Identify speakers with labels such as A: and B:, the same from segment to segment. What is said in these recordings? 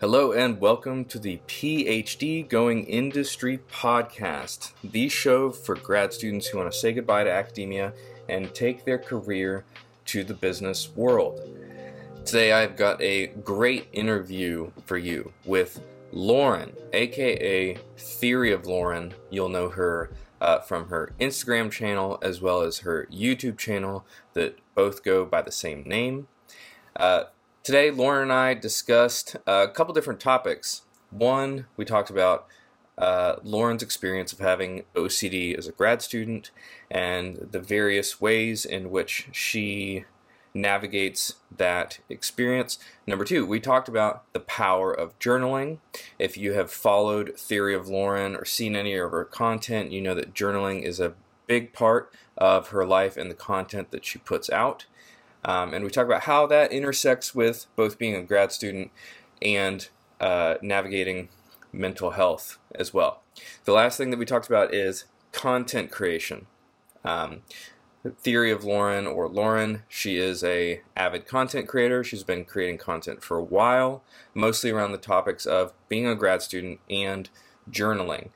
A: Hello and welcome to the PhD Going Industry podcast, the show for grad students who want to say goodbye to academia and take their career to the business world. Today I've got a great interview for you with Lauren, aka Theory of Lauren. You'll know her uh, from her Instagram channel as well as her YouTube channel that both go by the same name. Uh, today, Lauren and I discussed a couple different topics. One, we talked about uh, Lauren's experience of having OCD as a grad student and the various ways in which she navigates that experience. Number two, we talked about the power of journaling. If you have followed Theory of Lauren or seen any of her content, you know that journaling is a big part of her life and the content that she puts out. Um, and we talk about how that intersects with both being a grad student and uh, navigating mental health as well. The last thing that we talked about is content creation. Um, theory of Lauren or Lauren. She is a avid content creator. She's been creating content for a while, mostly around the topics of being a grad student and journaling.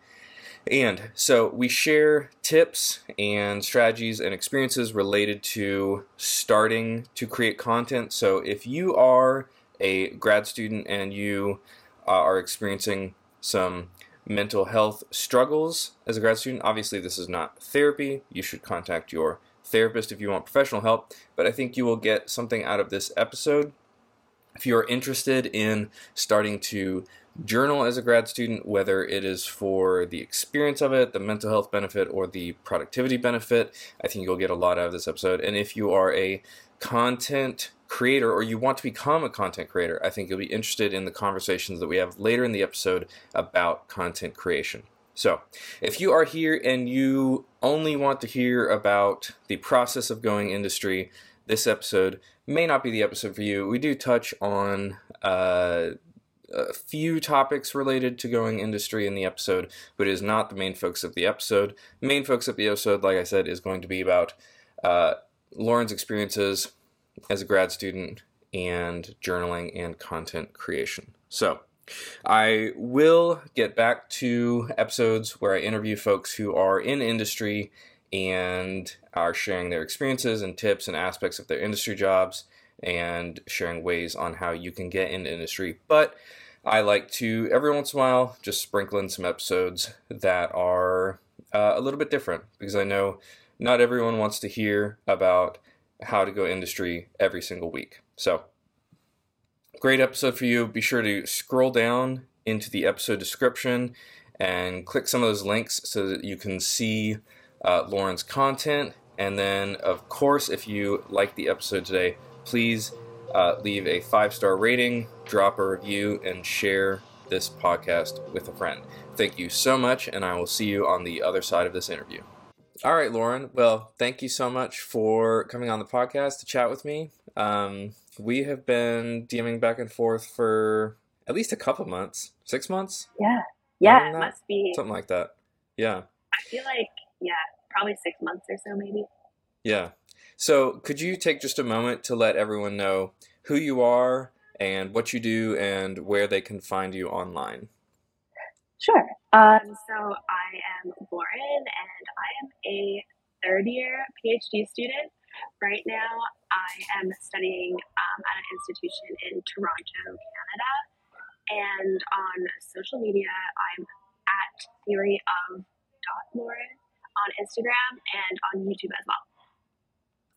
A: And so we share tips and strategies and experiences related to starting to create content. So if you are a grad student and you uh, are experiencing some mental health struggles as a grad student, obviously this is not therapy. You should contact your therapist if you want professional help, but I think you will get something out of this episode. If you are interested in starting to journal as a grad student, whether it is for the experience of it, the mental health benefit, or the productivity benefit, I think you'll get a lot out of this episode. And if you are a content creator or you want to become a content creator, I think you'll be interested in the conversations that we have later in the episode about content creation. So, if you are here and you only want to hear about the process of going industry, this episode may not be the episode for you. We do touch on uh, a few topics related to going industry in the episode, but it is not the main focus of the episode. Main focus of the episode, like I said, is going to be about uh, Lauren's experiences as a grad student and journaling and content creation. So, I will get back to episodes where I interview folks who are in industry and are sharing their experiences and tips and aspects of their industry jobs and sharing ways on how you can get into industry. But I like to, every once in a while, just sprinkle in some episodes that are uh, a little bit different because I know not everyone wants to hear about how to go industry every single week. So Great episode for you. Be sure to scroll down into the episode description and click some of those links so that you can see uh, Lauren's content. And then, of course, if you like the episode today, please uh, leave a five star rating, drop a review, and share this podcast with a friend. Thank you so much, and I will see you on the other side of this interview. All right, Lauren. Well, thank you so much for coming on the podcast to chat with me. Um, we have been DMing back and forth for at least a couple months, six months.
B: Yeah, yeah, it must be
A: something like that. Yeah,
B: I feel like yeah, probably six months or so, maybe.
A: Yeah. So, could you take just a moment to let everyone know who you are and what you do and where they can find you online?
B: Sure. Um, so, I am Lauren and I am a third year PhD student. Right now, I am studying um, at an institution in Toronto, Canada. And on social media, I'm at Theory of Dot Lauren on Instagram and on YouTube as well.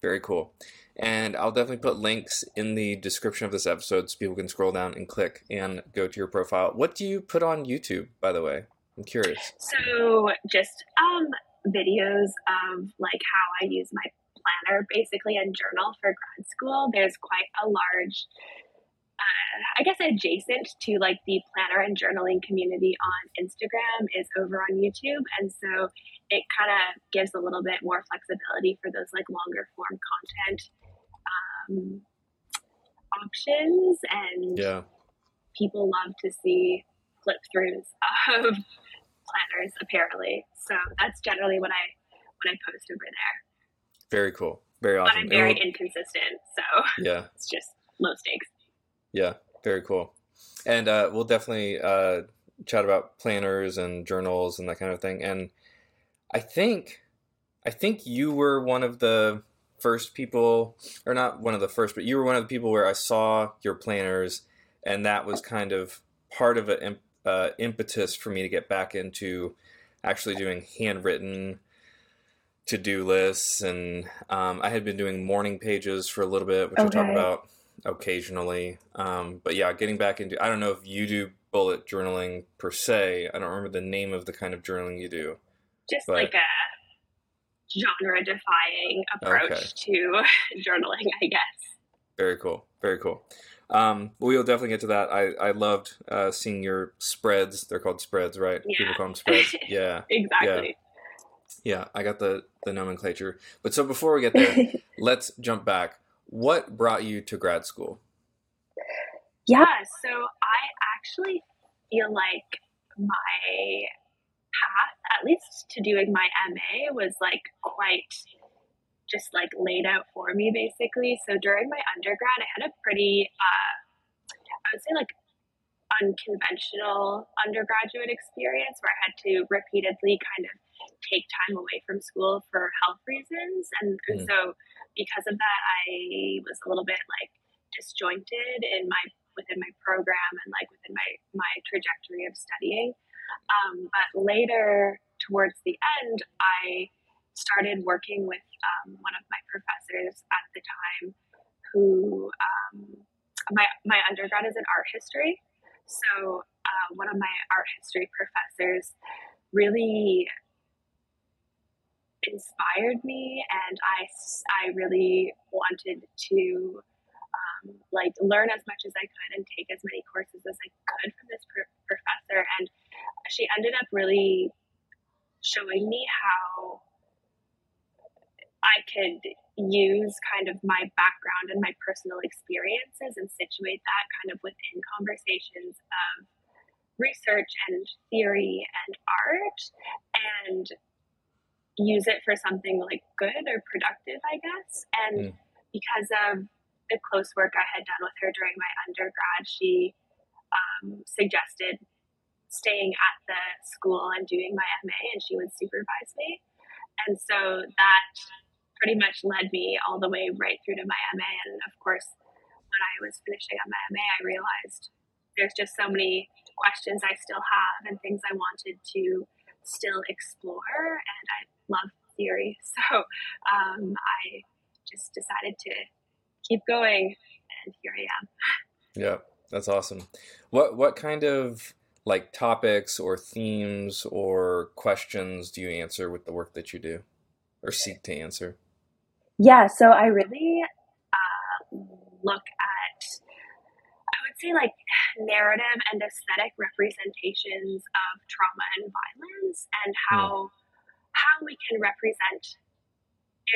A: Very cool. And I'll definitely put links in the description of this episode so people can scroll down and click and go to your profile. What do you put on YouTube, by the way? I'm curious.
B: So just um, videos of like how I use my planner basically and journal for grad school. There's quite a large, uh, I guess, adjacent to like the planner and journaling community on Instagram is over on YouTube. And so it kind of gives a little bit more flexibility for those like longer form content um, options. And
A: yeah.
B: people love to see flip throughs of planners apparently. So that's generally what I what I post over there.
A: Very cool. Very awesome.
B: But I'm very inconsistent, so
A: yeah,
B: it's just low stakes.
A: Yeah, very cool. And uh, we'll definitely uh, chat about planners and journals and that kind of thing. And I think, I think you were one of the first people, or not one of the first, but you were one of the people where I saw your planners, and that was kind of part of an uh, impetus for me to get back into actually doing handwritten to-do lists and um, i had been doing morning pages for a little bit which okay. i'll talk about occasionally um, but yeah getting back into i don't know if you do bullet journaling per se i don't remember the name of the kind of journaling you do
B: just but, like a genre defying approach okay. to journaling i guess
A: very cool very cool um, we'll definitely get to that. I, I loved uh, seeing your spreads. They're called spreads, right?
B: Yeah.
A: People call them spreads. Yeah.
B: exactly.
A: Yeah. yeah, I got the, the nomenclature. But so before we get there, let's jump back. What brought you to grad school?
B: Yeah, so I actually feel like my path, at least to doing my MA, was like quite just like laid out for me basically. So during my undergrad, I had a pretty, uh, I would say like unconventional undergraduate experience where I had to repeatedly kind of take time away from school for health reasons. And, mm. and so because of that, I was a little bit like disjointed in my within my program and like within my my trajectory of studying. Um, but later, towards the end, I started working with um, one of my professors at the time who um, my, my undergrad is in art history. So uh, one of my art history professors really inspired me and I, I really wanted to um, like learn as much as I could and take as many courses as I could from this pr- professor and she ended up really showing me how I could use kind of my background and my personal experiences and situate that kind of within conversations of research and theory and art and use it for something like good or productive, I guess. And mm. because of the close work I had done with her during my undergrad, she um, suggested staying at the school and doing my MA, and she would supervise me. And so that pretty much led me all the way right through to my MA. And of course, when I was finishing up my MA, I realized there's just so many questions I still have and things I wanted to still explore. And I love theory. So um, I just decided to keep going. And here I am.
A: Yeah, that's awesome. What, what kind of like topics or themes or questions do you answer with the work that you do or seek to answer?
B: Yeah, so I really uh, look at, Say, like narrative and aesthetic representations of trauma and violence, and hmm. how mm. how we can represent,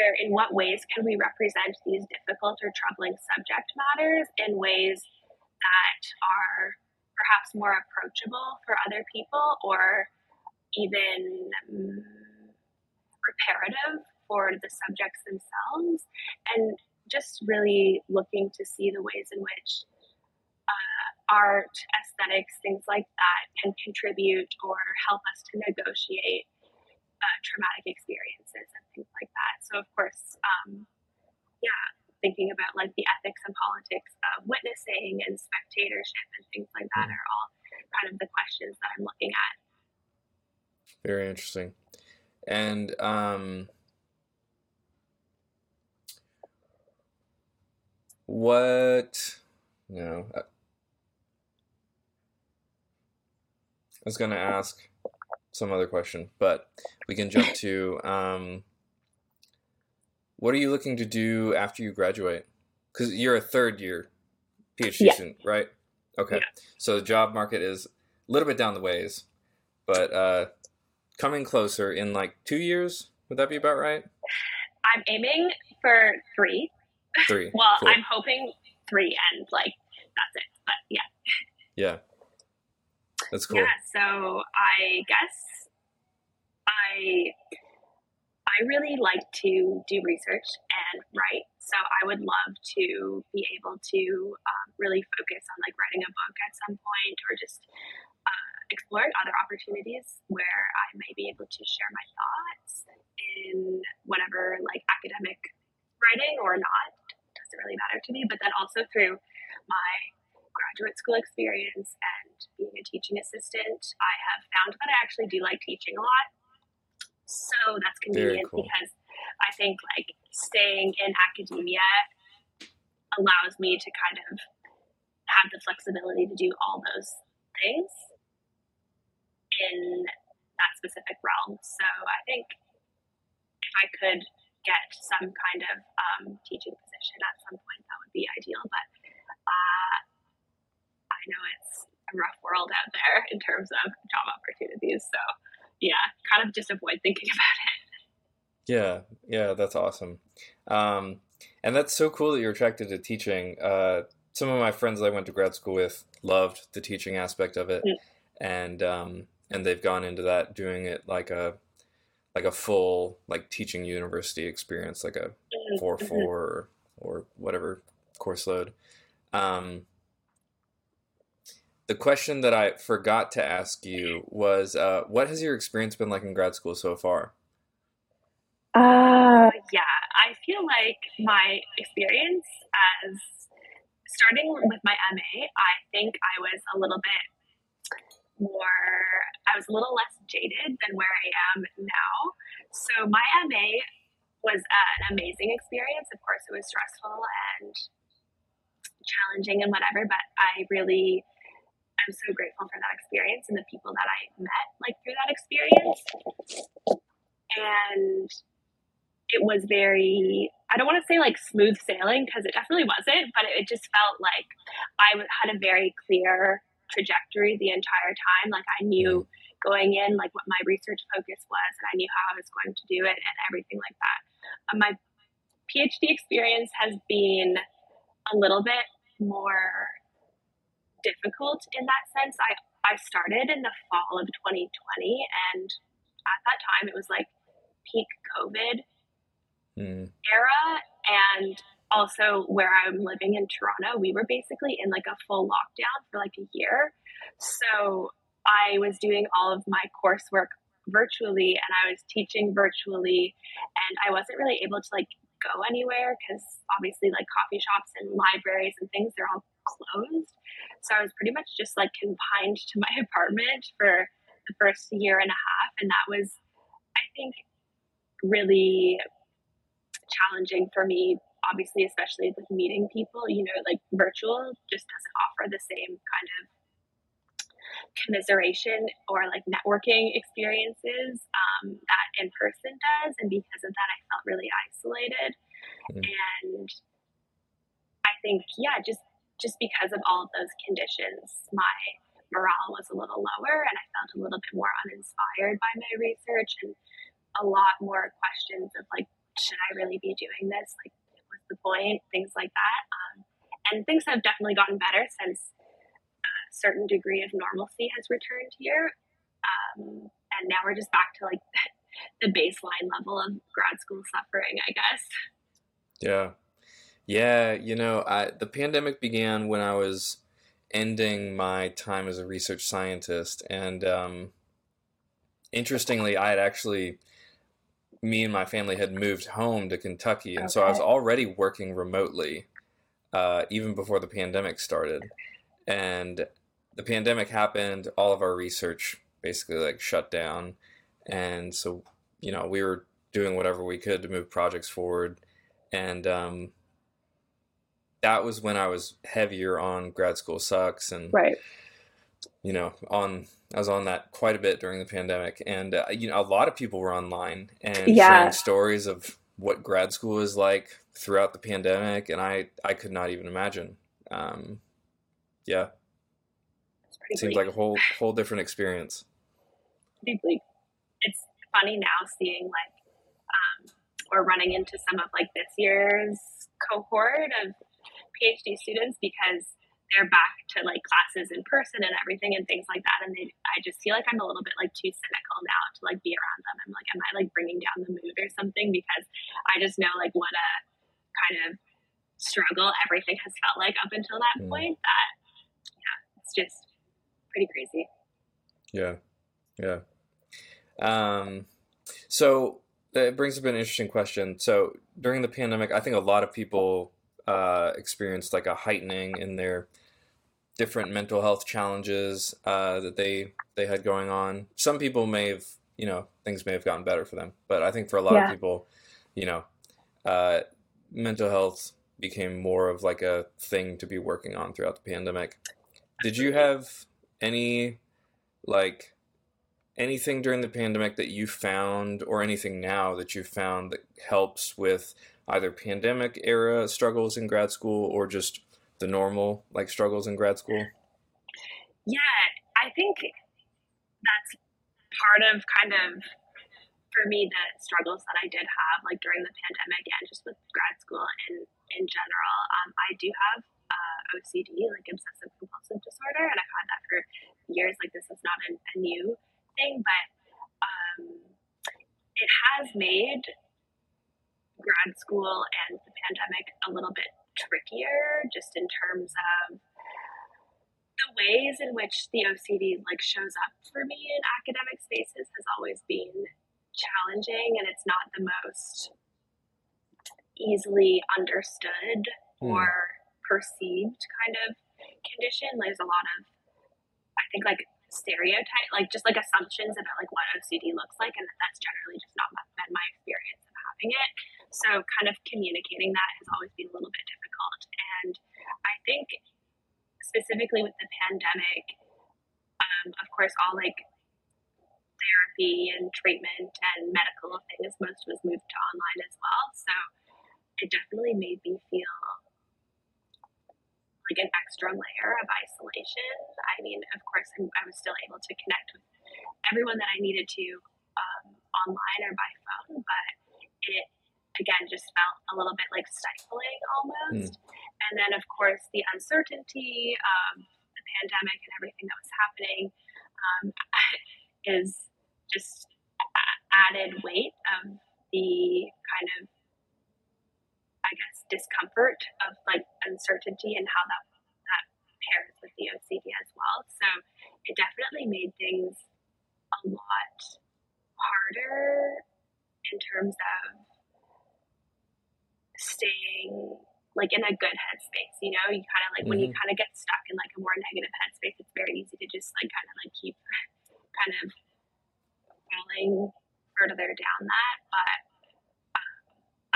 B: or in what ways can we represent these difficult or troubling subject matters in ways that are perhaps more approachable for other people, or even um, reparative for the subjects themselves and just really looking to see the ways in which art, aesthetics, things like that can contribute or help us to negotiate uh, traumatic experiences and things like that. So, of course, um, yeah, thinking about like the ethics and politics of witnessing and spectatorship and things like that mm. are all kind of the questions that I'm looking at.
A: Very interesting. And um, What? No. I was going to ask some other question, but we can jump to um, what are you looking to do after you graduate? Because you're a third year PhD yeah. student, right? Okay. Yeah. So the job market is a little bit down the ways, but uh, coming closer in like two years. Would that be about right?
B: I'm aiming for three.
A: Three.
B: well, cool. I'm hoping three and like that's it. But yeah.
A: Yeah. That's cool.
B: Yeah. So I guess I I really like to do research and write. So I would love to be able to um, really focus on like writing a book at some point or just uh, exploring other opportunities where I may be able to share my thoughts in whatever like academic writing or not doesn't really matter to me. But then also through my graduate school experience and being a teaching assistant, I have found that I actually do like teaching a lot. So that's convenient cool. because I think like staying in academia allows me to kind of have the flexibility to do all those things in that specific realm. So I think if I could get some kind of um, teaching position at some point, that would be ideal. But uh, I know it's a rough world out there in terms of job opportunities. So yeah, kind of just avoid thinking about it.
A: Yeah, yeah, that's awesome. Um, and that's so cool that you're attracted to teaching. Uh, some of my friends I went to grad school with loved the teaching aspect of it, mm. and um, and they've gone into that doing it like a like a full like teaching university experience, like a mm-hmm. four mm-hmm. four or, or whatever course load. Um, the question that I forgot to ask you was, uh, what has your experience been like in grad school so far?
B: Uh, yeah, I feel like my experience as starting with my MA, I think I was a little bit more, I was a little less jaded than where I am now. So my MA was an amazing experience. Of course, it was stressful and challenging and whatever, but I really am so grateful for that experience and the people that I met like through that experience. And it was very I don't want to say like smooth sailing because it definitely wasn't, but it just felt like I had a very clear trajectory the entire time. Like I knew going in like what my research focus was, and I knew how I was going to do it, and everything like that. Um, my PhD experience has been a little bit more difficult in that sense. I I started in the fall of 2020, and at that time it was like peak COVID mm. era and also where I'm living in Toronto, we were basically in like a full lockdown for like a year. So I was doing all of my coursework virtually and I was teaching virtually and I wasn't really able to like go anywhere because obviously like coffee shops and libraries and things they're all closed. So I was pretty much just like confined to my apartment for the first year and a half and that was I think really challenging for me obviously especially with meeting people you know like virtual just doesn't offer the same kind of commiseration or like networking experiences um, that in person does and because of that i felt really isolated mm-hmm. and i think yeah just just because of all of those conditions my morale was a little lower and i felt a little bit more uninspired by my research and a lot more questions of like should I really be doing this? Like, what's the point? Things like that. Um, and things have definitely gotten better since a certain degree of normalcy has returned here. Um, and now we're just back to like the baseline level of grad school suffering, I guess.
A: Yeah. Yeah, you know, I, the pandemic began when I was ending my time as a research scientist, and um, interestingly, I had actually me and my family had moved home to Kentucky, and okay. so I was already working remotely uh, even before the pandemic started. And the pandemic happened, all of our research basically like shut down, and so you know we were doing whatever we could to move projects forward, and um, that was when I was heavier on grad school sucks and
B: right
A: you know, on I was on that quite a bit during the pandemic, and uh, you know, a lot of people were online and yeah. sharing stories of what grad school is like throughout the pandemic, and I I could not even imagine. Um, yeah, it seems bleak. like a whole whole different experience.
B: Pretty bleak. It's funny now seeing like um, we're running into some of like this year's cohort of PhD students because they're back to like classes in person and everything and things like that. And they, I just feel like I'm a little bit like too cynical now to like be around them. I'm like, am I like bringing down the mood or something? Because I just know like what a kind of struggle everything has felt like up until that mm. point that yeah it's just pretty crazy
A: yeah yeah um so it brings up an interesting question so during the pandemic i think a lot of people uh experienced like a heightening in their different mental health challenges uh that they they had going on some people may have you know things may have gotten better for them but i think for a lot yeah. of people you know uh mental health became more of like a thing to be working on throughout the pandemic. Did you have any like anything during the pandemic that you found or anything now that you found that helps with either pandemic era struggles in grad school or just the normal like struggles in grad school?
B: Yeah, I think that's part of kind of for me the struggles that I did have like during the pandemic and just with grad school and in general. Um, I do have uh, OCD, like obsessive compulsive disorder, and I've had that for years. Like this is not a, a new thing, but um, it has made grad school and the pandemic a little bit trickier, just in terms of the ways in which the OCD like shows up for me in academic spaces has always been challenging, and it's not the most easily understood mm. or perceived kind of condition. There's a lot of, I think, like stereotype, like just like assumptions about like what OCD looks like, and that's generally just not been my experience of having it. So, kind of communicating that has always been a little bit difficult. And I think specifically with the pandemic, um, of course, all like therapy and treatment and medical things, most was moved to online as well. So it definitely made me feel like an extra layer of isolation. I mean, of course, I was still able to connect with everyone that I needed to um, online or by phone, but it again just felt a little bit like stifling almost. Mm. And then, of course, the uncertainty of the pandemic and everything that was happening um, is just added weight of the kind of I guess, discomfort of like uncertainty and how that that pairs with the OCD as well. So it definitely made things a lot harder in terms of staying like in a good headspace. You know, you kind of like mm-hmm. when you mm-hmm. kind of get stuck in like a more negative headspace, it's very easy to just like kind of like keep kind of falling further down that. But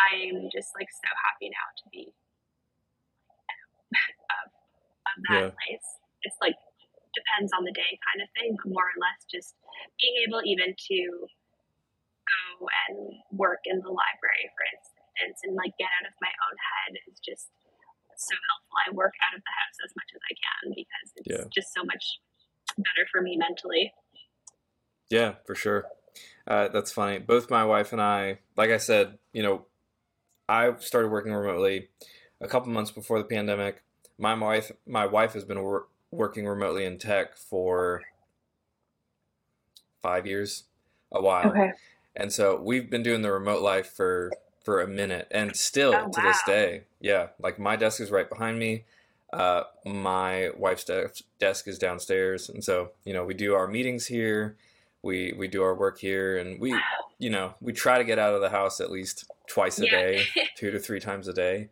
B: I'm just like so happy now to be of, of that yeah. place. It's like depends on the day kind of thing, but more or less just being able even to go and work in the library, for instance, and like get out of my own head is just so helpful. I work out of the house as much as I can because it's yeah. just so much better for me mentally.
A: Yeah, for sure. Uh, that's funny. Both my wife and I, like I said, you know, I started working remotely a couple months before the pandemic. My wife, my wife has been wor- working remotely in tech for five years, a while, okay. and so we've been doing the remote life for for a minute, and still oh, to this day, yeah, like my desk is right behind me. Uh, my wife's de- desk is downstairs, and so you know we do our meetings here we we do our work here and we you know we try to get out of the house at least twice a yeah. day two to three times a day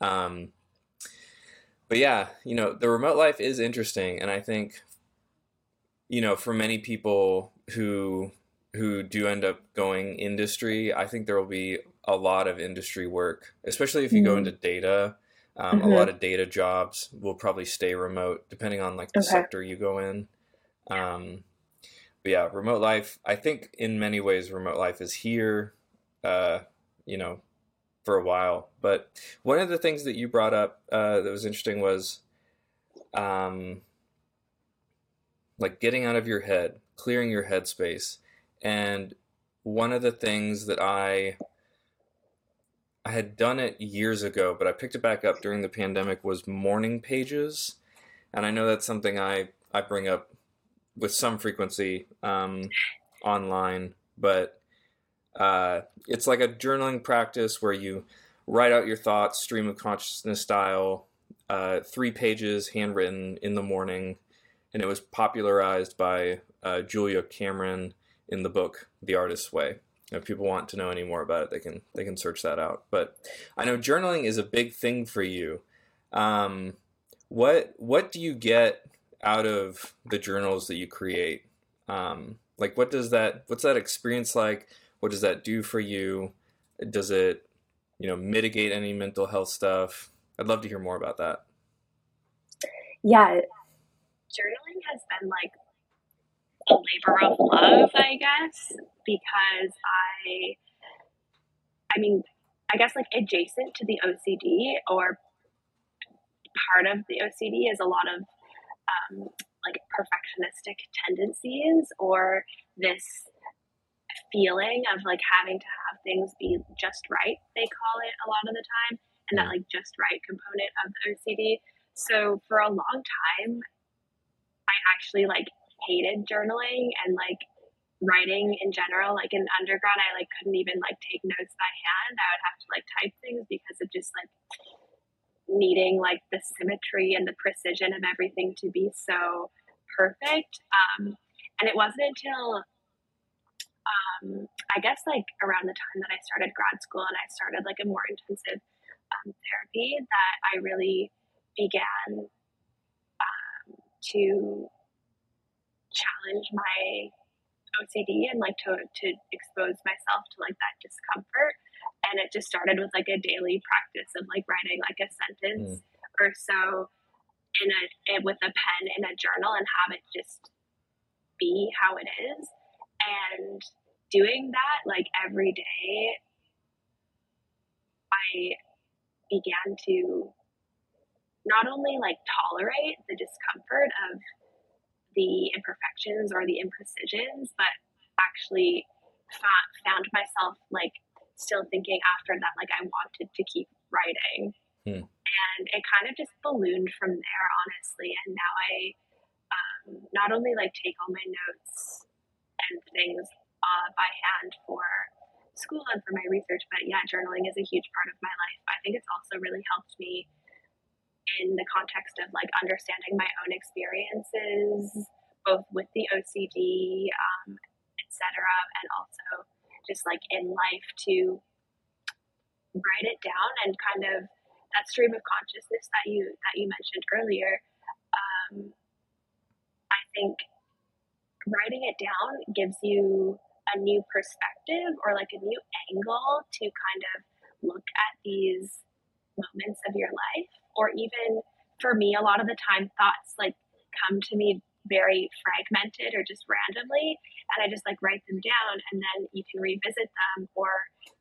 A: um, but yeah you know the remote life is interesting and i think you know for many people who who do end up going industry i think there will be a lot of industry work especially if you mm-hmm. go into data um, mm-hmm. a lot of data jobs will probably stay remote depending on like the okay. sector you go in um, but yeah, remote life. I think in many ways, remote life is here. Uh, you know, for a while. But one of the things that you brought up uh, that was interesting was, um, like getting out of your head, clearing your headspace, and one of the things that I I had done it years ago, but I picked it back up during the pandemic was morning pages, and I know that's something I I bring up with some frequency um, online, but uh, it's like a journaling practice where you write out your thoughts, stream of consciousness style, uh, three pages, handwritten in the morning, and it was popularized by uh, Julia Cameron in the book The Artist's Way. If people want to know any more about it, they can they can search that out. But I know journaling is a big thing for you. Um, what what do you get out of the journals that you create? Um, like, what does that what's that experience like? What does that do for you? Does it you know mitigate any mental health stuff? I'd love to hear more about that.
B: Yeah, journaling has been like a labor of love, I guess, because I, I mean, I guess like adjacent to the OCD or part of the OCD is a lot of um, like perfectionistic tendencies or this feeling of like having to have things be just right, they call it a lot of the time, and that like just right component of the OCD. So for a long time, I actually like hated journaling and like writing in general. Like in undergrad, I like couldn't even like take notes by hand. I would have to like type things because of just like needing like the symmetry and the precision of everything to be so perfect. Um, and it wasn't until um, I guess like around the time that I started grad school and I started like a more intensive um, therapy that I really began um, to challenge my OCD and like to to expose myself to like that discomfort. And it just started with like a daily practice of like writing like a sentence mm. or so in a with a pen in a journal and have it just be how it is. And doing that like every day, I began to not only like tolerate the discomfort of the imperfections or the imprecisions, but actually found myself like still thinking after that, like I wanted to keep writing. Hmm. And it kind of just ballooned from there, honestly. And now I um, not only like take all my notes and things uh, by hand for school and for my research, but yeah, journaling is a huge part of my life. I think it's also really helped me in the context of like understanding my own experiences, both with the OCD, um, etc., and also just like in life to write it down and kind of that stream of consciousness that you that you mentioned earlier. Um, I think writing it down gives you a new perspective or like a new angle to kind of look at these moments of your life or even for me, a lot of the time thoughts like come to me very fragmented or just randomly and i just like write them down and then you can revisit them or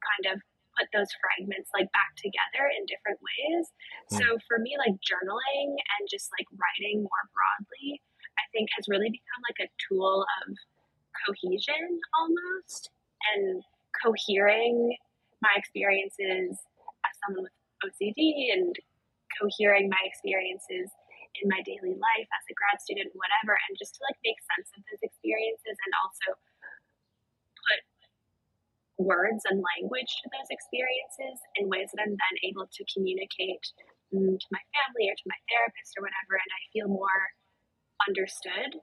B: kind of put those fragments like back together in different ways mm. so for me like journaling and just like writing more broadly i think has really become like a tool of cohesion almost and cohering my experiences as someone with ocd and cohering my experiences in my daily life as a grad student, whatever, and just to like make sense of those experiences and also put words and language to those experiences in ways that I'm then able to communicate mm, to my family or to my therapist or whatever, and I feel more understood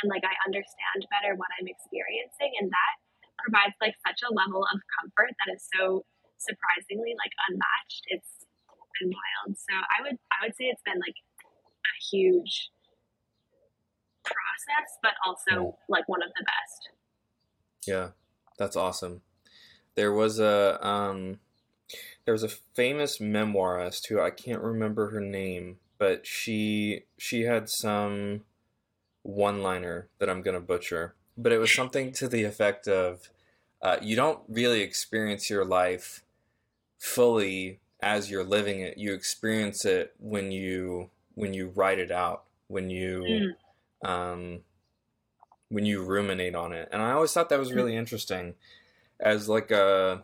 B: and like I understand better what I'm experiencing, and that provides like such a level of comfort that is so surprisingly like unmatched. It's been wild. So I would I would say it's been like a huge process, but also like one of the best.
A: Yeah, that's awesome. There was a um, there was a famous memoirist who I can't remember her name, but she she had some one liner that I'm gonna butcher, but it was something to the effect of, uh, "You don't really experience your life fully as you're living it you experience it when you when you write it out when you mm. um when you ruminate on it and i always thought that was really interesting as like a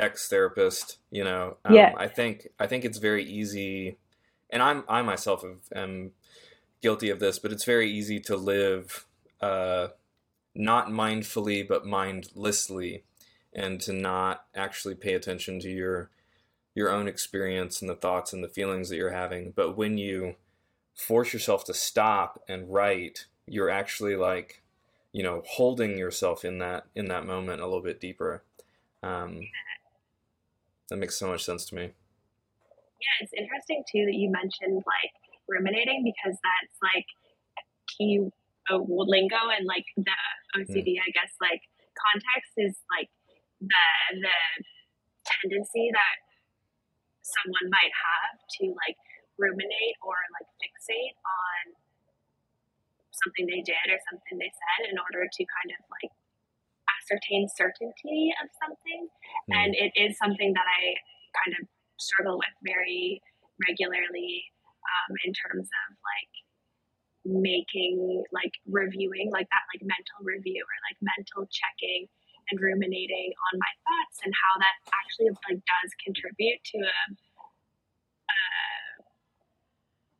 A: ex therapist you know um, yeah. i think i think it's very easy and i'm i myself am guilty of this but it's very easy to live uh not mindfully but mindlessly and to not actually pay attention to your your own experience and the thoughts and the feelings that you're having. But when you force yourself to stop and write, you're actually like, you know, holding yourself in that in that moment a little bit deeper. Um, that makes so much sense to me.
B: Yeah, it's interesting too that you mentioned like ruminating because that's like key uh, lingo and like the OCD, mm. I guess, like context is like the the tendency that someone might have to like ruminate or like fixate on something they did or something they said in order to kind of like ascertain certainty of something. Mm. And it is something that I kind of struggle with very regularly um, in terms of like making like reviewing like that like mental review or like mental checking and ruminating on my thoughts and how that actually like does contribute to a, a,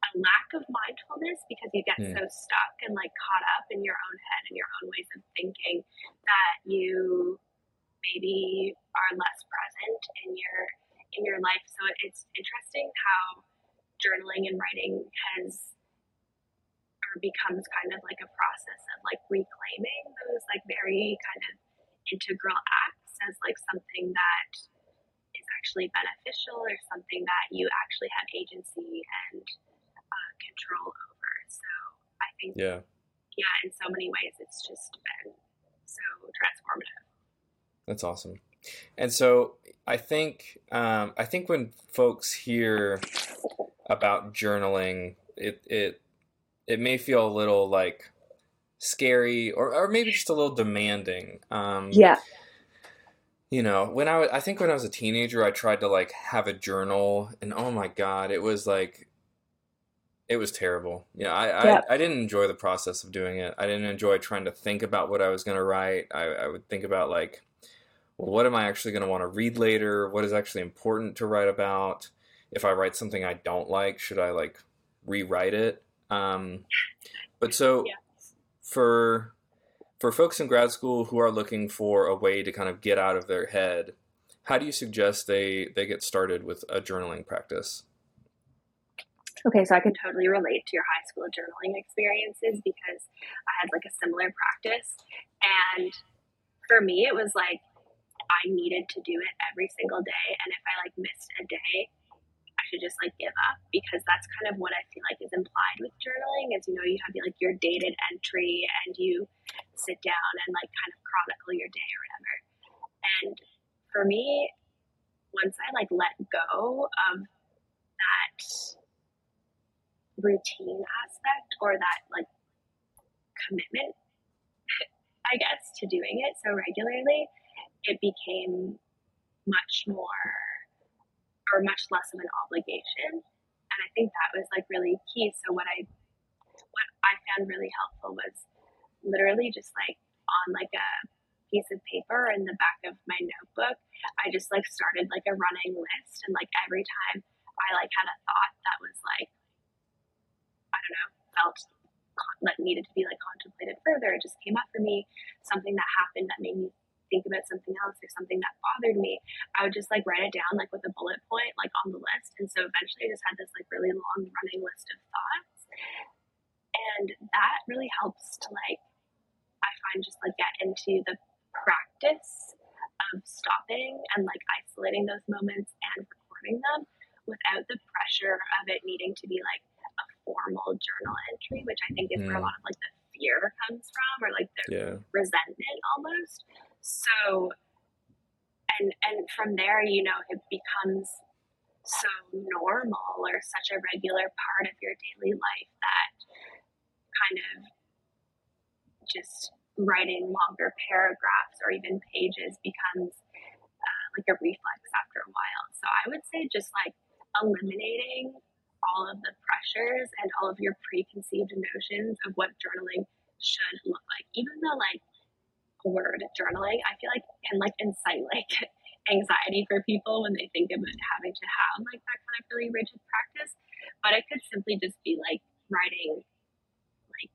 B: a lack of mindfulness because you get mm. so stuck and like caught up in your own head and your own ways of thinking that you maybe are less present in your in your life so it's interesting how journaling and writing has or becomes kind of like a process of like reclaiming those like very kind of integral acts as like something that is actually beneficial or something that you actually have agency and uh, control over. So I think,
A: yeah,
B: yeah, in so many ways, it's just been so transformative.
A: That's awesome. And so I think um, I think when folks hear about journaling, it it it may feel a little like scary or or maybe just a little demanding. Um,
C: yeah.
A: You know, when I was, I think when I was a teenager, I tried to like have a journal, and oh my god, it was like it was terrible. Yeah, I, yeah. I, I didn't enjoy the process of doing it. I didn't enjoy trying to think about what I was going to write. I, I would think about like, well, what am I actually going to want to read later? What is actually important to write about? If I write something I don't like, should I like rewrite it? Um, but so yeah. For for folks in grad school who are looking for a way to kind of get out of their head, how do you suggest they they get started with a journaling practice?
B: Okay, so I can totally relate to your high school journaling experiences because I had like a similar practice. And for me, it was like I needed to do it every single day. And if I like missed a day, should just like give up because that's kind of what I feel like is implied with journaling is you know you have like your dated entry and you sit down and like kind of chronicle your day or whatever. And for me, once I like let go of that routine aspect or that like commitment, I guess, to doing it so regularly, it became much more or much less of an obligation. And I think that was like really key. So what I what I found really helpful was literally just like on like a piece of paper in the back of my notebook, I just like started like a running list and like every time I like had a thought that was like I don't know, felt that needed to be like contemplated further. It just came up for me, something that happened that made me think about something else or something that bothered me, I would just like write it down like with a bullet point like on the list. And so eventually I just had this like really long running list of thoughts. And that really helps to like I find just like get into the practice of stopping and like isolating those moments and recording them without the pressure of it needing to be like a formal journal entry, which I think is mm. where a mm. lot of like the fear comes from or like the yeah. resentment almost. So, and and from there, you know, it becomes so normal or such a regular part of your daily life that kind of just writing longer paragraphs or even pages becomes uh, like a reflex after a while. So I would say just like eliminating all of the pressures and all of your preconceived notions of what journaling should look like. Even though like word journaling, I feel like can like incite like anxiety for people when they think about having to have like that kind of really rigid practice. But it could simply just be like writing like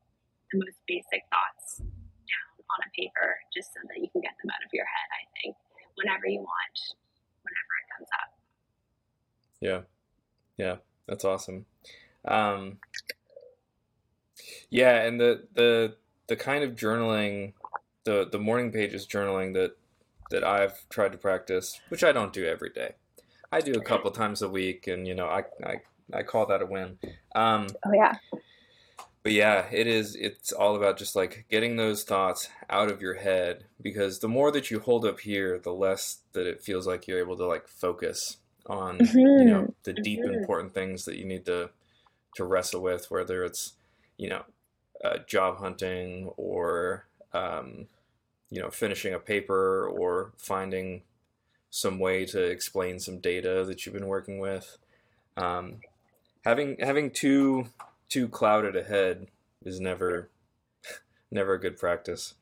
B: the most basic thoughts down on a paper just so that you can get them out of your head, I think, whenever you want, whenever it comes up.
A: Yeah. Yeah, that's awesome. Um, yeah, and the the the kind of journaling, the the morning pages journaling that that I've tried to practice, which I don't do every day. I do a couple times a week, and you know, I I, I call that a win. Um,
B: oh yeah.
A: But yeah, it is. It's all about just like getting those thoughts out of your head because the more that you hold up here, the less that it feels like you're able to like focus on mm-hmm. you know the deep mm-hmm. important things that you need to to wrestle with, whether it's you know uh, job hunting or um, you know finishing a paper or finding some way to explain some data that you've been working with. Um, having having too too clouded ahead is never never a good practice.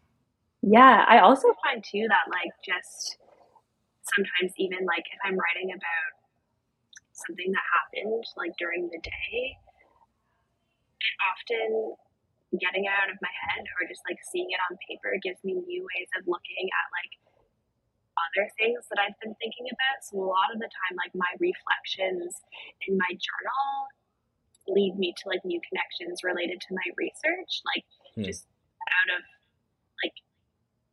B: Yeah, I also find too that like just sometimes even like if I'm writing about something that happened like during the day, it often getting it out of my head or just like seeing it on paper gives me new ways of looking at like other things that I've been thinking about. So a lot of the time, like my reflections in my journal lead me to like new connections related to my research, like hmm. just out of like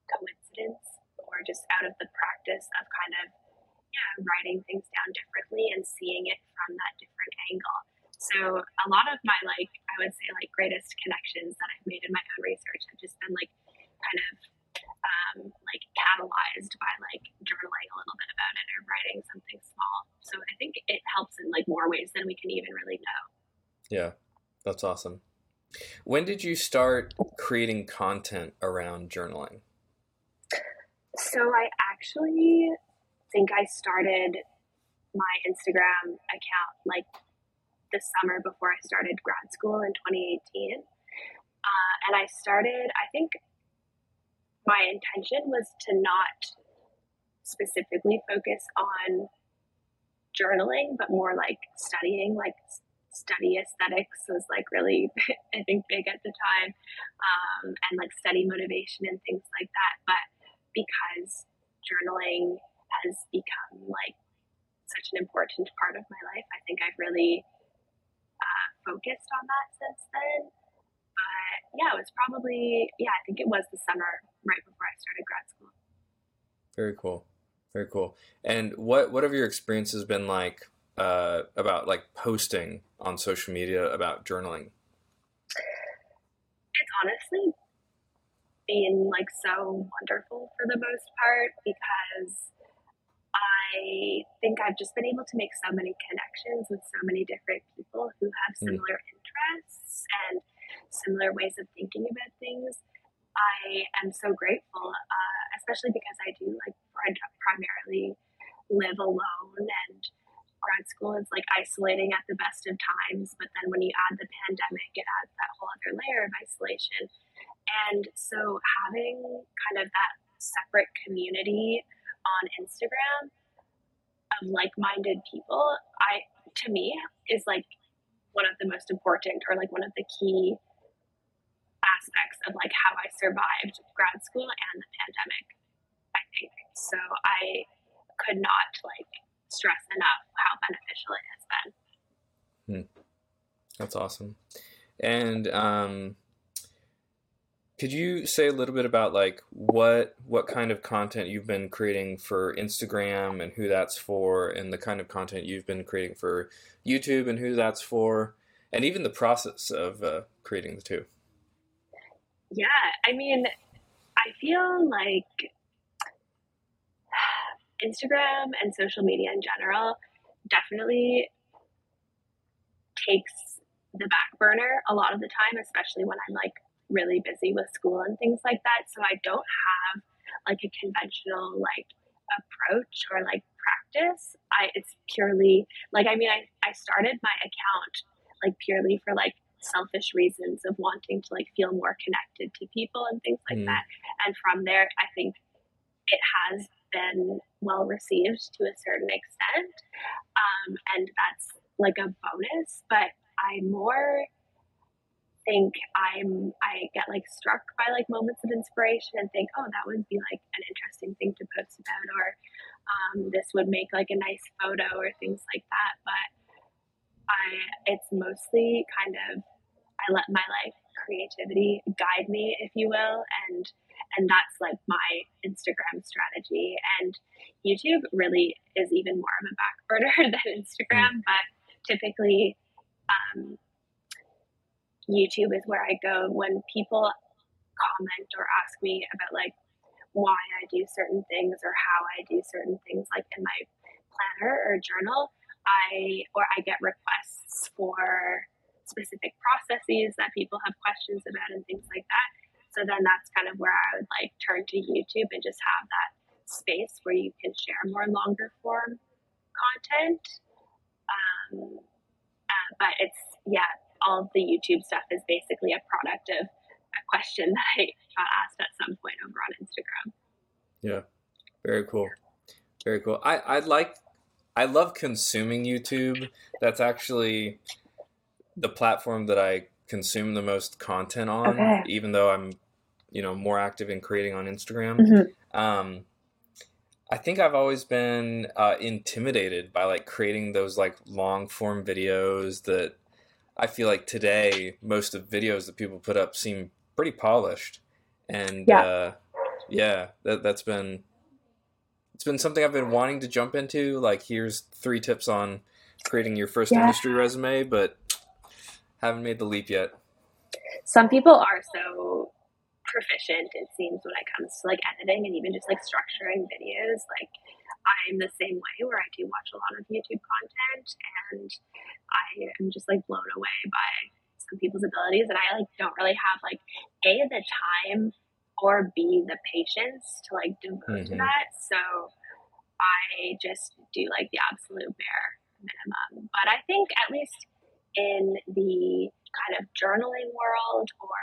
B: coincidence or just out of the practice of kind of yeah writing things down differently and seeing it from that different angle. So a lot of my like I would say like greatest connections that I've made in my own research have just been like kind of um, like catalyzed by like journaling a little bit about it or writing something small. So I think it helps in like more ways than we can even really know.
A: Yeah, that's awesome. When did you start creating content around journaling?
B: So I actually think I started my Instagram account like the summer before I started grad school in 2018. Uh, and I started, I think my intention was to not specifically focus on journaling, but more like studying, like study aesthetics was like really, I think, big at the time, um, and like study motivation and things like that. But because journaling has become like such an important part of my life, I think I've really focused on that since then. But yeah, it was probably yeah, I think it was the summer right before I started grad school.
A: Very cool. Very cool. And what what have your experiences been like uh, about like posting on social media about journaling?
B: It's honestly been like so wonderful for the most part because I think I've just been able to make so many connections with so many different people who have hmm. similar mm. interests and similar ways of thinking about things. I am so grateful, uh, especially because I do like primarily live alone and grad school is like isolating at the best of times. But then when you add the pandemic, it adds that whole other layer of isolation. And so having kind of that separate community on Instagram of like-minded people, I to me is like one of the most important or like one of the key aspects of like how I survived grad school and the pandemic. I think so. I could not like stress enough how beneficial it has been.
A: Hmm. That's awesome. And um, could you say a little bit about like what what kind of content you've been creating for Instagram and who that's for, and the kind of content you've been creating for YouTube and who that's for, and even the process of uh, creating the two?
B: Yeah, I mean, I feel like Instagram and social media in general definitely takes the back burner a lot of the time, especially when I'm like really busy with school and things like that. So I don't have like a conventional like approach or like practice. I it's purely like I mean I, I started my account like purely for like selfish reasons of wanting to like feel more connected to people and things like mm. that. And from there I think it has been well received to a certain extent. Um, and that's like a bonus, but I more think I'm I get like struck by like moments of inspiration and think, oh, that would be like an interesting thing to post about, or um, this would make like a nice photo or things like that. But I it's mostly kind of I let my like creativity guide me, if you will, and and that's like my Instagram strategy. And YouTube really is even more of a back burner than Instagram, mm. but typically um, YouTube is where I go when people comment or ask me about like why I do certain things or how I do certain things, like in my planner or journal. I or I get requests for specific processes that people have questions about and things like that. So then that's kind of where I would like turn to YouTube and just have that space where you can share more longer form content. Um, uh, but it's yeah, all of the YouTube stuff is basically a product of a question that I got asked at some point over on Instagram.
A: Yeah, very cool, very cool. I I like I love consuming YouTube. That's actually the platform that I consume the most content on, okay. even though I'm, you know, more active in creating on Instagram. Mm-hmm. Um, I think I've always been uh, intimidated by like creating those like long form videos that I feel like today most of videos that people put up seem pretty polished, and yeah, uh, yeah, that that's been it's been something I've been wanting to jump into. Like, here's three tips on creating your first yeah. industry resume, but haven't made the leap yet.
B: Some people are so proficient, it seems, when it comes to like editing and even just like structuring videos. Like, I'm the same way where I do watch a lot of YouTube content and I am just like blown away by some people's abilities. And I like don't really have like A, the time or B, the patience to like devote mm-hmm. to that. So I just do like the absolute bare minimum. But I think at least in the kind of journaling world or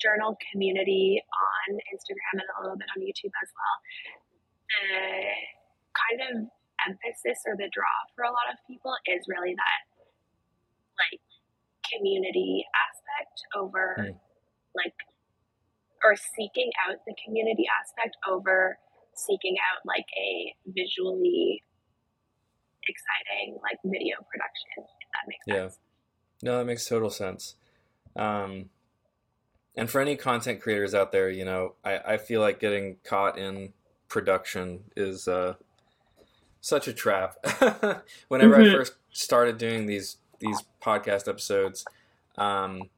B: journal community on Instagram and a little bit on YouTube as well, the kind of emphasis or the draw for a lot of people is really that like community aspect over mm. like or seeking out the community aspect over seeking out like a visually exciting like video production if that makes yeah. sense
A: no that makes total sense um, and for any content creators out there you know i, I feel like getting caught in production is uh, such a trap whenever mm-hmm. i first started doing these these podcast episodes um,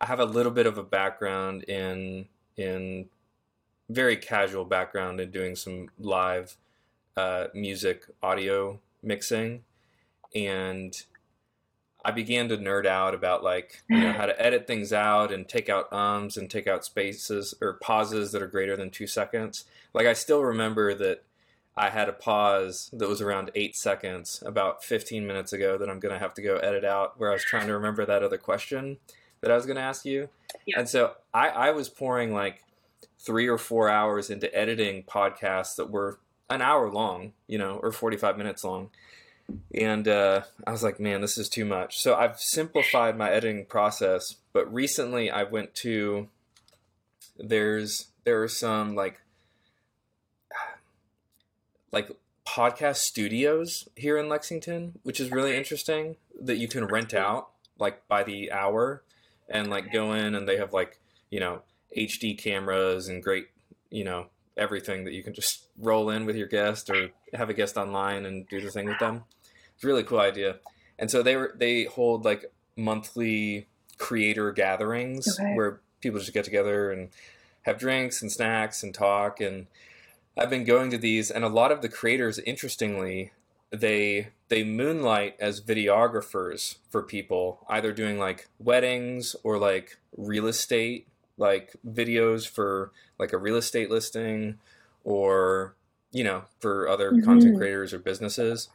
A: I have a little bit of a background in in very casual background in doing some live uh, music audio mixing, and I began to nerd out about like you know how to mm. edit things out and take out ums and take out spaces or pauses that are greater than two seconds. Like I still remember that I had a pause that was around eight seconds about 15 minutes ago that I'm gonna have to go edit out where I was trying to remember that other question that I was going to ask you. Yeah. And so I, I was pouring like three or four hours into editing podcasts that were an hour long, you know, or 45 minutes long. And uh, I was like, man, this is too much. So I've simplified my editing process. But recently I went to, there's, there are some like, like podcast studios here in Lexington, which is really interesting that you can rent out like by the hour and like go in and they have like you know HD cameras and great you know everything that you can just roll in with your guest or have a guest online and do the thing with them. It's a really cool idea. And so they were they hold like monthly creator gatherings okay. where people just get together and have drinks and snacks and talk and I've been going to these and a lot of the creators interestingly they they moonlight as videographers for people, either doing like weddings or like real estate, like videos for like a real estate listing or you know for other mm-hmm. content creators or businesses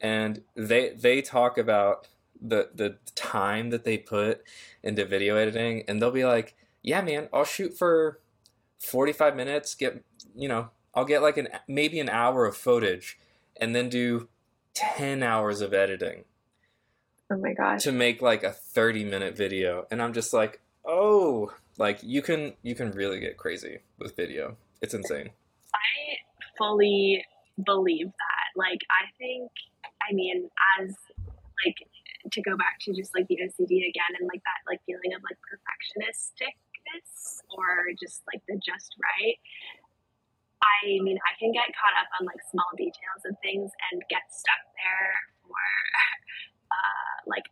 A: and they they talk about the the time that they put into video editing and they'll be like yeah man i'll shoot for 45 minutes get you know i'll get like an maybe an hour of footage and then do 10 hours of editing.
B: Oh my gosh.
A: To make like a 30 minute video. And I'm just like, oh, like you can you can really get crazy with video. It's insane.
B: I fully believe that. Like I think I mean as like to go back to just like the OCD again and like that like feeling of like perfectionisticness or just like the just right. I mean, I can get caught up on like small details of things and get stuck there for uh, like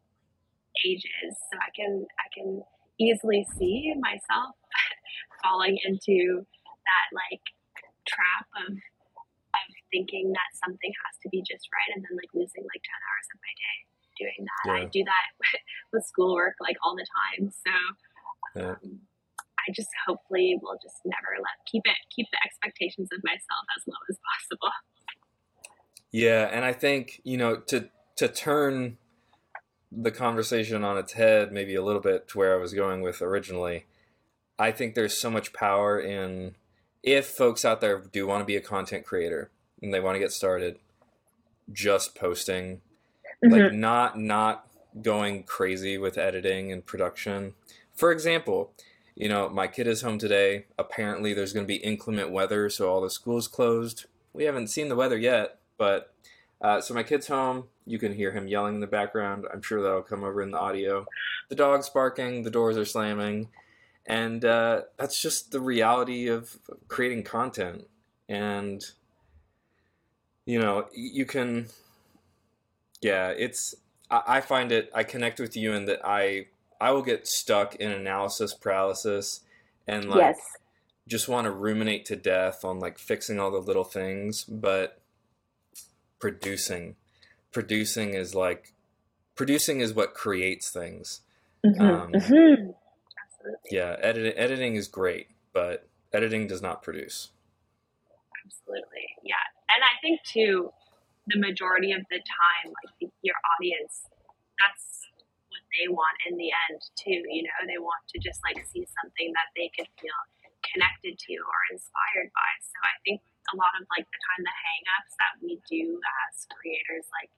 B: ages. So I can I can easily see myself falling into that like trap of of thinking that something has to be just right and then like losing like 10 hours of my day doing that. Yeah. I do that with schoolwork like all the time. So um, yeah. I just hopefully will just never let keep it keep the expectations of myself as low as possible.
A: Yeah, and I think, you know, to to turn the conversation on its head maybe a little bit to where I was going with originally. I think there's so much power in if folks out there do want to be a content creator and they want to get started, just posting, mm-hmm. like not not going crazy with editing and production. For example, you know, my kid is home today. Apparently, there's going to be inclement weather, so all the schools closed. We haven't seen the weather yet, but uh, so my kid's home. You can hear him yelling in the background. I'm sure that'll come over in the audio. The dog's barking. The doors are slamming and uh, that's just the reality of creating content and you know you can yeah it's I, find it i connect with you in that i i will get stuck in analysis paralysis and like yes. just want to ruminate to death on like fixing all the little things but producing producing is like producing is what creates things mm-hmm. Um, mm-hmm Yeah, editing editing is great, but editing does not produce.
B: Absolutely. Yeah. And I think too the majority of the time like your audience that's what they want in the end too, you know, they want to just like see something that they could feel connected to or inspired by. So I think a lot of like the kind of hangups that we do as creators like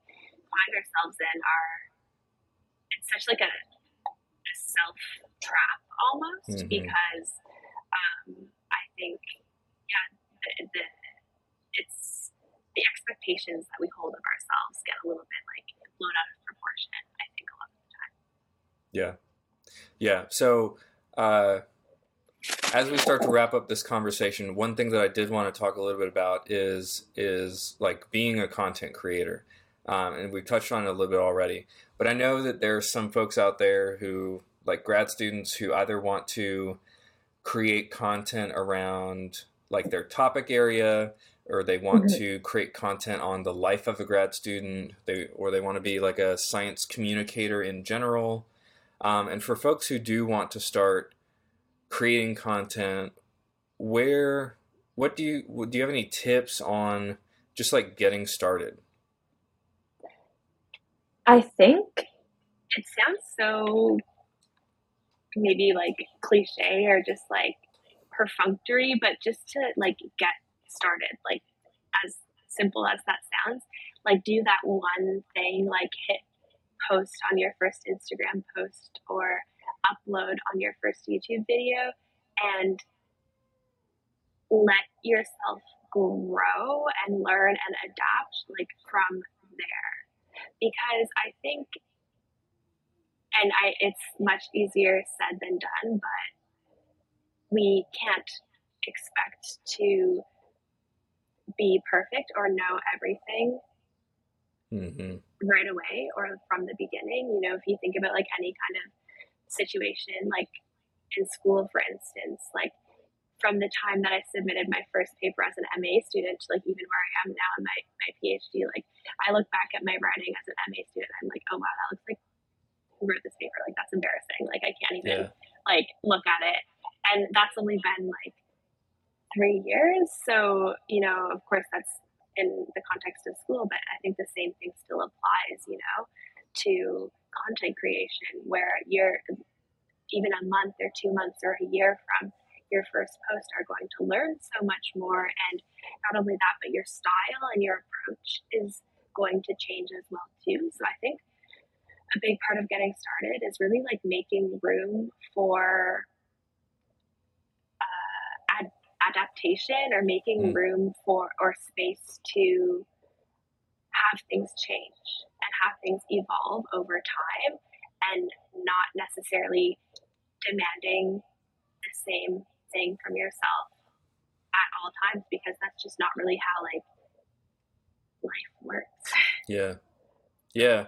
B: find ourselves in are it's such like a, a self trap almost mm-hmm. because um, I think, yeah, the, the, the expectations that we hold of ourselves get a little bit like blown out of proportion, I think, a lot of the time.
A: Yeah. Yeah. So, uh, as we start to wrap up this conversation, one thing that I did want to talk a little bit about is is like being a content creator, um, and we've touched on it a little bit already. But I know that there are some folks out there who like grad students who either want to create content around like their topic area or they want mm-hmm. to create content on the life of a grad student they or they want to be like a science communicator in general um, and for folks who do want to start creating content where what do you do you have any tips on just like getting started
B: i think it sounds so maybe like cliche or just like perfunctory, but just to like get started, like as simple as that sounds, like do that one thing, like hit post on your first Instagram post or upload on your first YouTube video and let yourself grow and learn and adapt like from there. Because i think and I, it's much easier said than done, but we can't expect to be perfect or know everything mm-hmm. right away or from the beginning. You know, if you think about like any kind of situation, like in school, for instance, like from the time that I submitted my first paper as an MA student to like even where I am now in my, my PhD, like I look back at my writing as an MA student, I'm like, oh wow, that looks like who wrote this paper. Like that's embarrassing. Like I can't even yeah. like look at it. And that's only been like three years. So, you know, of course that's in the context of school, but I think the same thing still applies, you know, to content creation where you're even a month or two months or a year from your first post are going to learn so much more and not only that but your style and your approach is going to change as well too so i think a big part of getting started is really like making room for adaptation or making mm. room for or space to have things change and have things evolve over time and not necessarily demanding the same thing from yourself at all times because that's just not really how like life works.
A: Yeah. Yeah.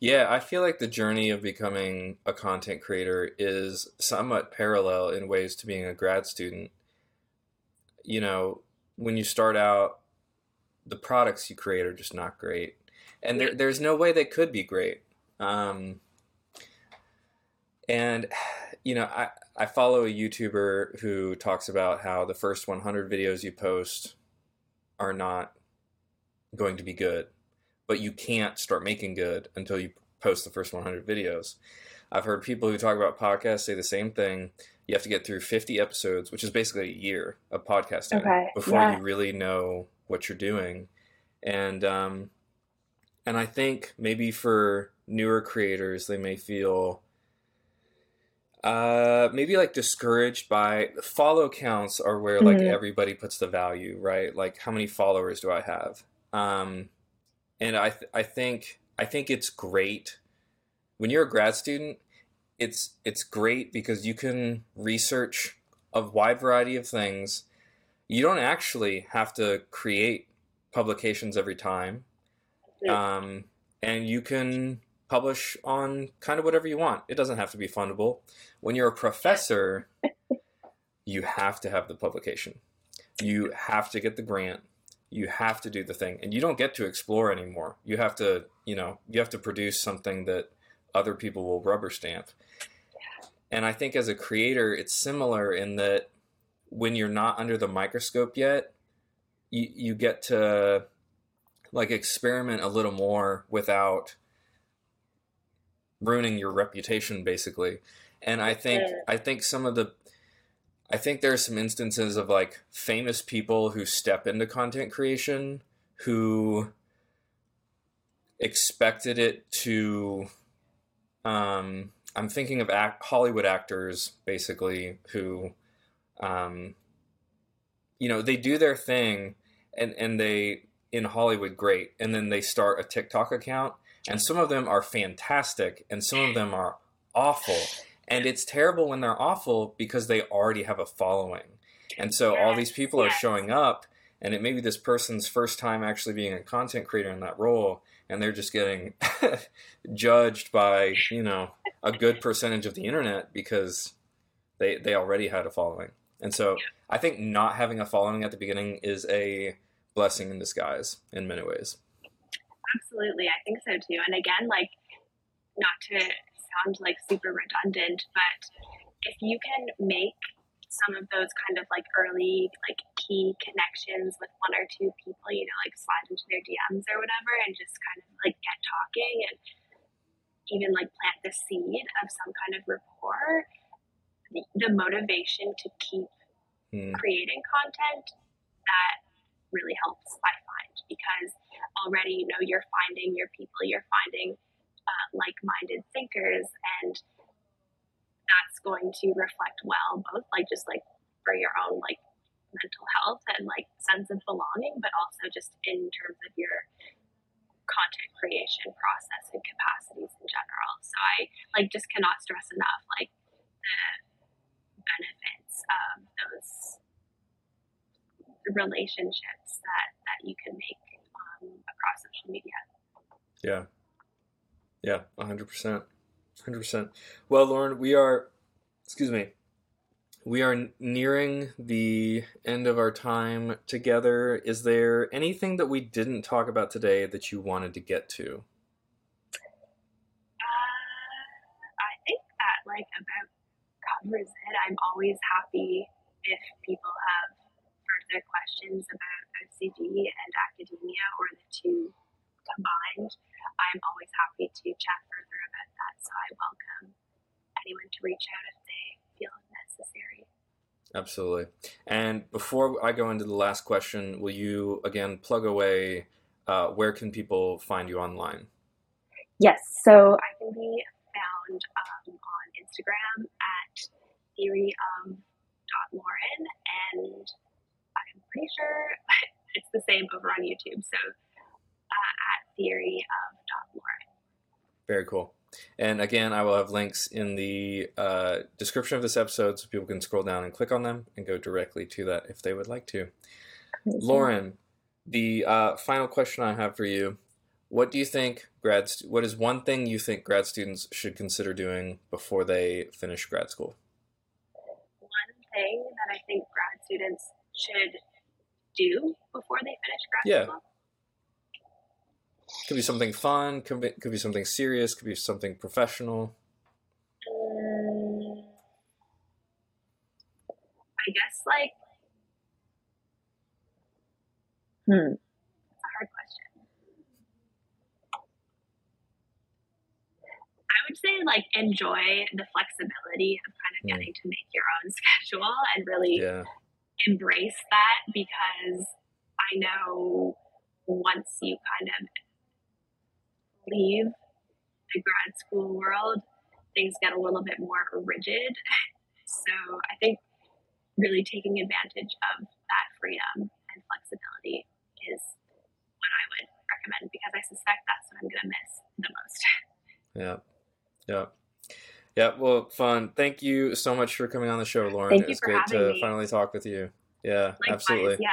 A: Yeah, I feel like the journey of becoming a content creator is somewhat parallel in ways to being a grad student. You know, when you start out, the products you create are just not great. And there, there's no way they could be great. Um, and, you know, I, I follow a YouTuber who talks about how the first 100 videos you post are not going to be good, but you can't start making good until you post the first 100 videos. I've heard people who talk about podcasts say the same thing. You have to get through 50 episodes, which is basically a year of podcasting
B: Okay,
A: before
B: yeah.
A: you really know what you're doing. And um, and I think maybe for newer creators, they may feel uh, maybe like discouraged by follow counts are where like
B: Mhm.
A: everybody puts the value, right? Like how many followers do I have? Um, and I th- I think I think it's great when you're a grad student. It's it's great because you can research a wide variety of things. You don't actually have to create publications every time, um, and you can publish on kind of whatever you want. It doesn't have to be fundable. When you're a professor, you have to have the publication. You have to get the grant. You have to do the thing, and you don't get to explore anymore. You have to, you know, you have to produce something that other people will rubber stamp. And I think as a creator, it's similar in that when you're not under the microscope yet, you you get to like experiment a little more without ruining your reputation basically and i think
B: Yeah.
A: i think some of the i think there are some instances of like famous people who step into content creation who expected it to um i'm thinking of act, hollywood actors basically who um you know they do their thing and and they in hollywood great. And then they start a tiktok account and some of them are fantastic and some of them are awful. And it's terrible when they're awful because they already have a following. And so all these people are showing up and it may be this person's first time actually being a content creator in that role and they're just getting judged by you know a good percentage of the internet because they they already had a following. And so i think not having a following at the beginning is a blessing in disguise in many ways.
B: Absolutely, I think so too. And again, like, not to sound like super redundant, but if you can make some of those kind of like early, like key connections with one or two people, you know, like slide into their DMs or whatever, and just kind of like get talking and even like plant the seed of some kind of rapport, the, the motivation to keep
A: Hmm.
B: creating content that really helps I find because already you know you're finding your people you're finding uh, like-minded thinkers and that's going to reflect well both like just like for your own like mental health and like sense of belonging but also just in terms of your content creation process and capacities in general so i like just cannot stress enough like the benefits of those relationships that that you can make um, across social media.
A: Yeah. Yeah, 100%. 100%. Well, Lauren, we are, excuse me, we are nearing the end of our time together. Is there anything that we didn't talk about today that you wanted to get to?
B: Uh, I think that like about covers it. I'm always happy if people have further questions about OCD and academia or the two combined. I'm always happy to chat further about that. So I welcome anyone to reach out if they feel necessary.
A: Absolutely. And before I go into the last question, will you again plug away uh, where can people find you online?
B: Yes, so I can be found um, on Instagram at theory of dot Lauren, and I'm pretty sure it's the same over on YouTube. So uh, at theory of dot Lauren.
A: Very cool. And again, I will have links in the uh, description of this episode so people can scroll down and click on them and go directly to that if they would like to. Lauren, the uh, final question I have for you what do you think grad st- what is one thing you think grad students should consider doing before they finish grad school
B: one thing that i think grad students should do before they finish grad
A: Yeah.
B: school
A: could be something fun could be, could be something serious could be something professional
B: Mm, I guess like hmm, it's a hard question. I would say like enjoy the flexibility of kind of
A: Hmm.
B: getting to make your own schedule and really
A: yeah
B: embrace that because I know once you kind of leave the grad school world, things get a little bit more rigid. So I think really taking advantage of that freedom and flexibility is what I would recommend because I suspect that's what I'm going to miss the most.
A: yeah yeah yeah well fun thank you so much for coming on the show lauren
B: Thank you
A: it's
B: for
A: great to
B: me.
A: finally talk with you yeah
B: Likewise,
A: absolutely
B: yeah.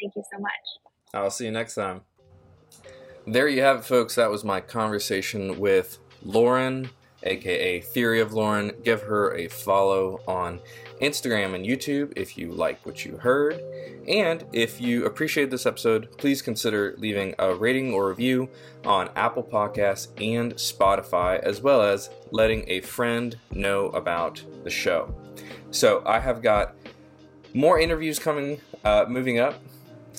B: Thank you so much.
A: I'll see you next time. There you have it, folks. That was my conversation with Lauren, aka Theory of Lauren. Give her a follow on Instagram and YouTube if you like what you heard. And if you appreciate this episode, please consider leaving a rating or review on Apple Podcasts and Spotify, as well as letting a friend know about the show. So I have got more interviews coming, uh, moving up.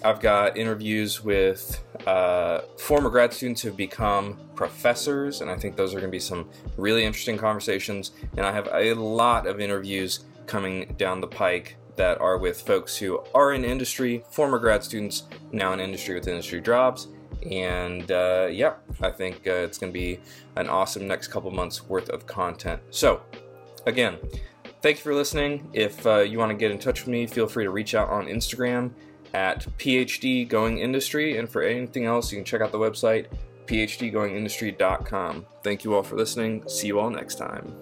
A: I've got interviews with uh, former grad students who've become professors, and I think those are going to be some really interesting conversations. And I have a lot of interviews coming down the pike that are with folks who are in industry, former grad students, now in industry with industry jobs. And uh, yeah, I think uh, it's going to be an awesome next couple months worth of content. So, again, thank you for listening. If uh, you want to get in touch with me, feel free to reach out on Instagram at PhD Going Industry. And for anything else, you can check out the website, phdgoingindustry.com. Thank you all for listening. See you all next time.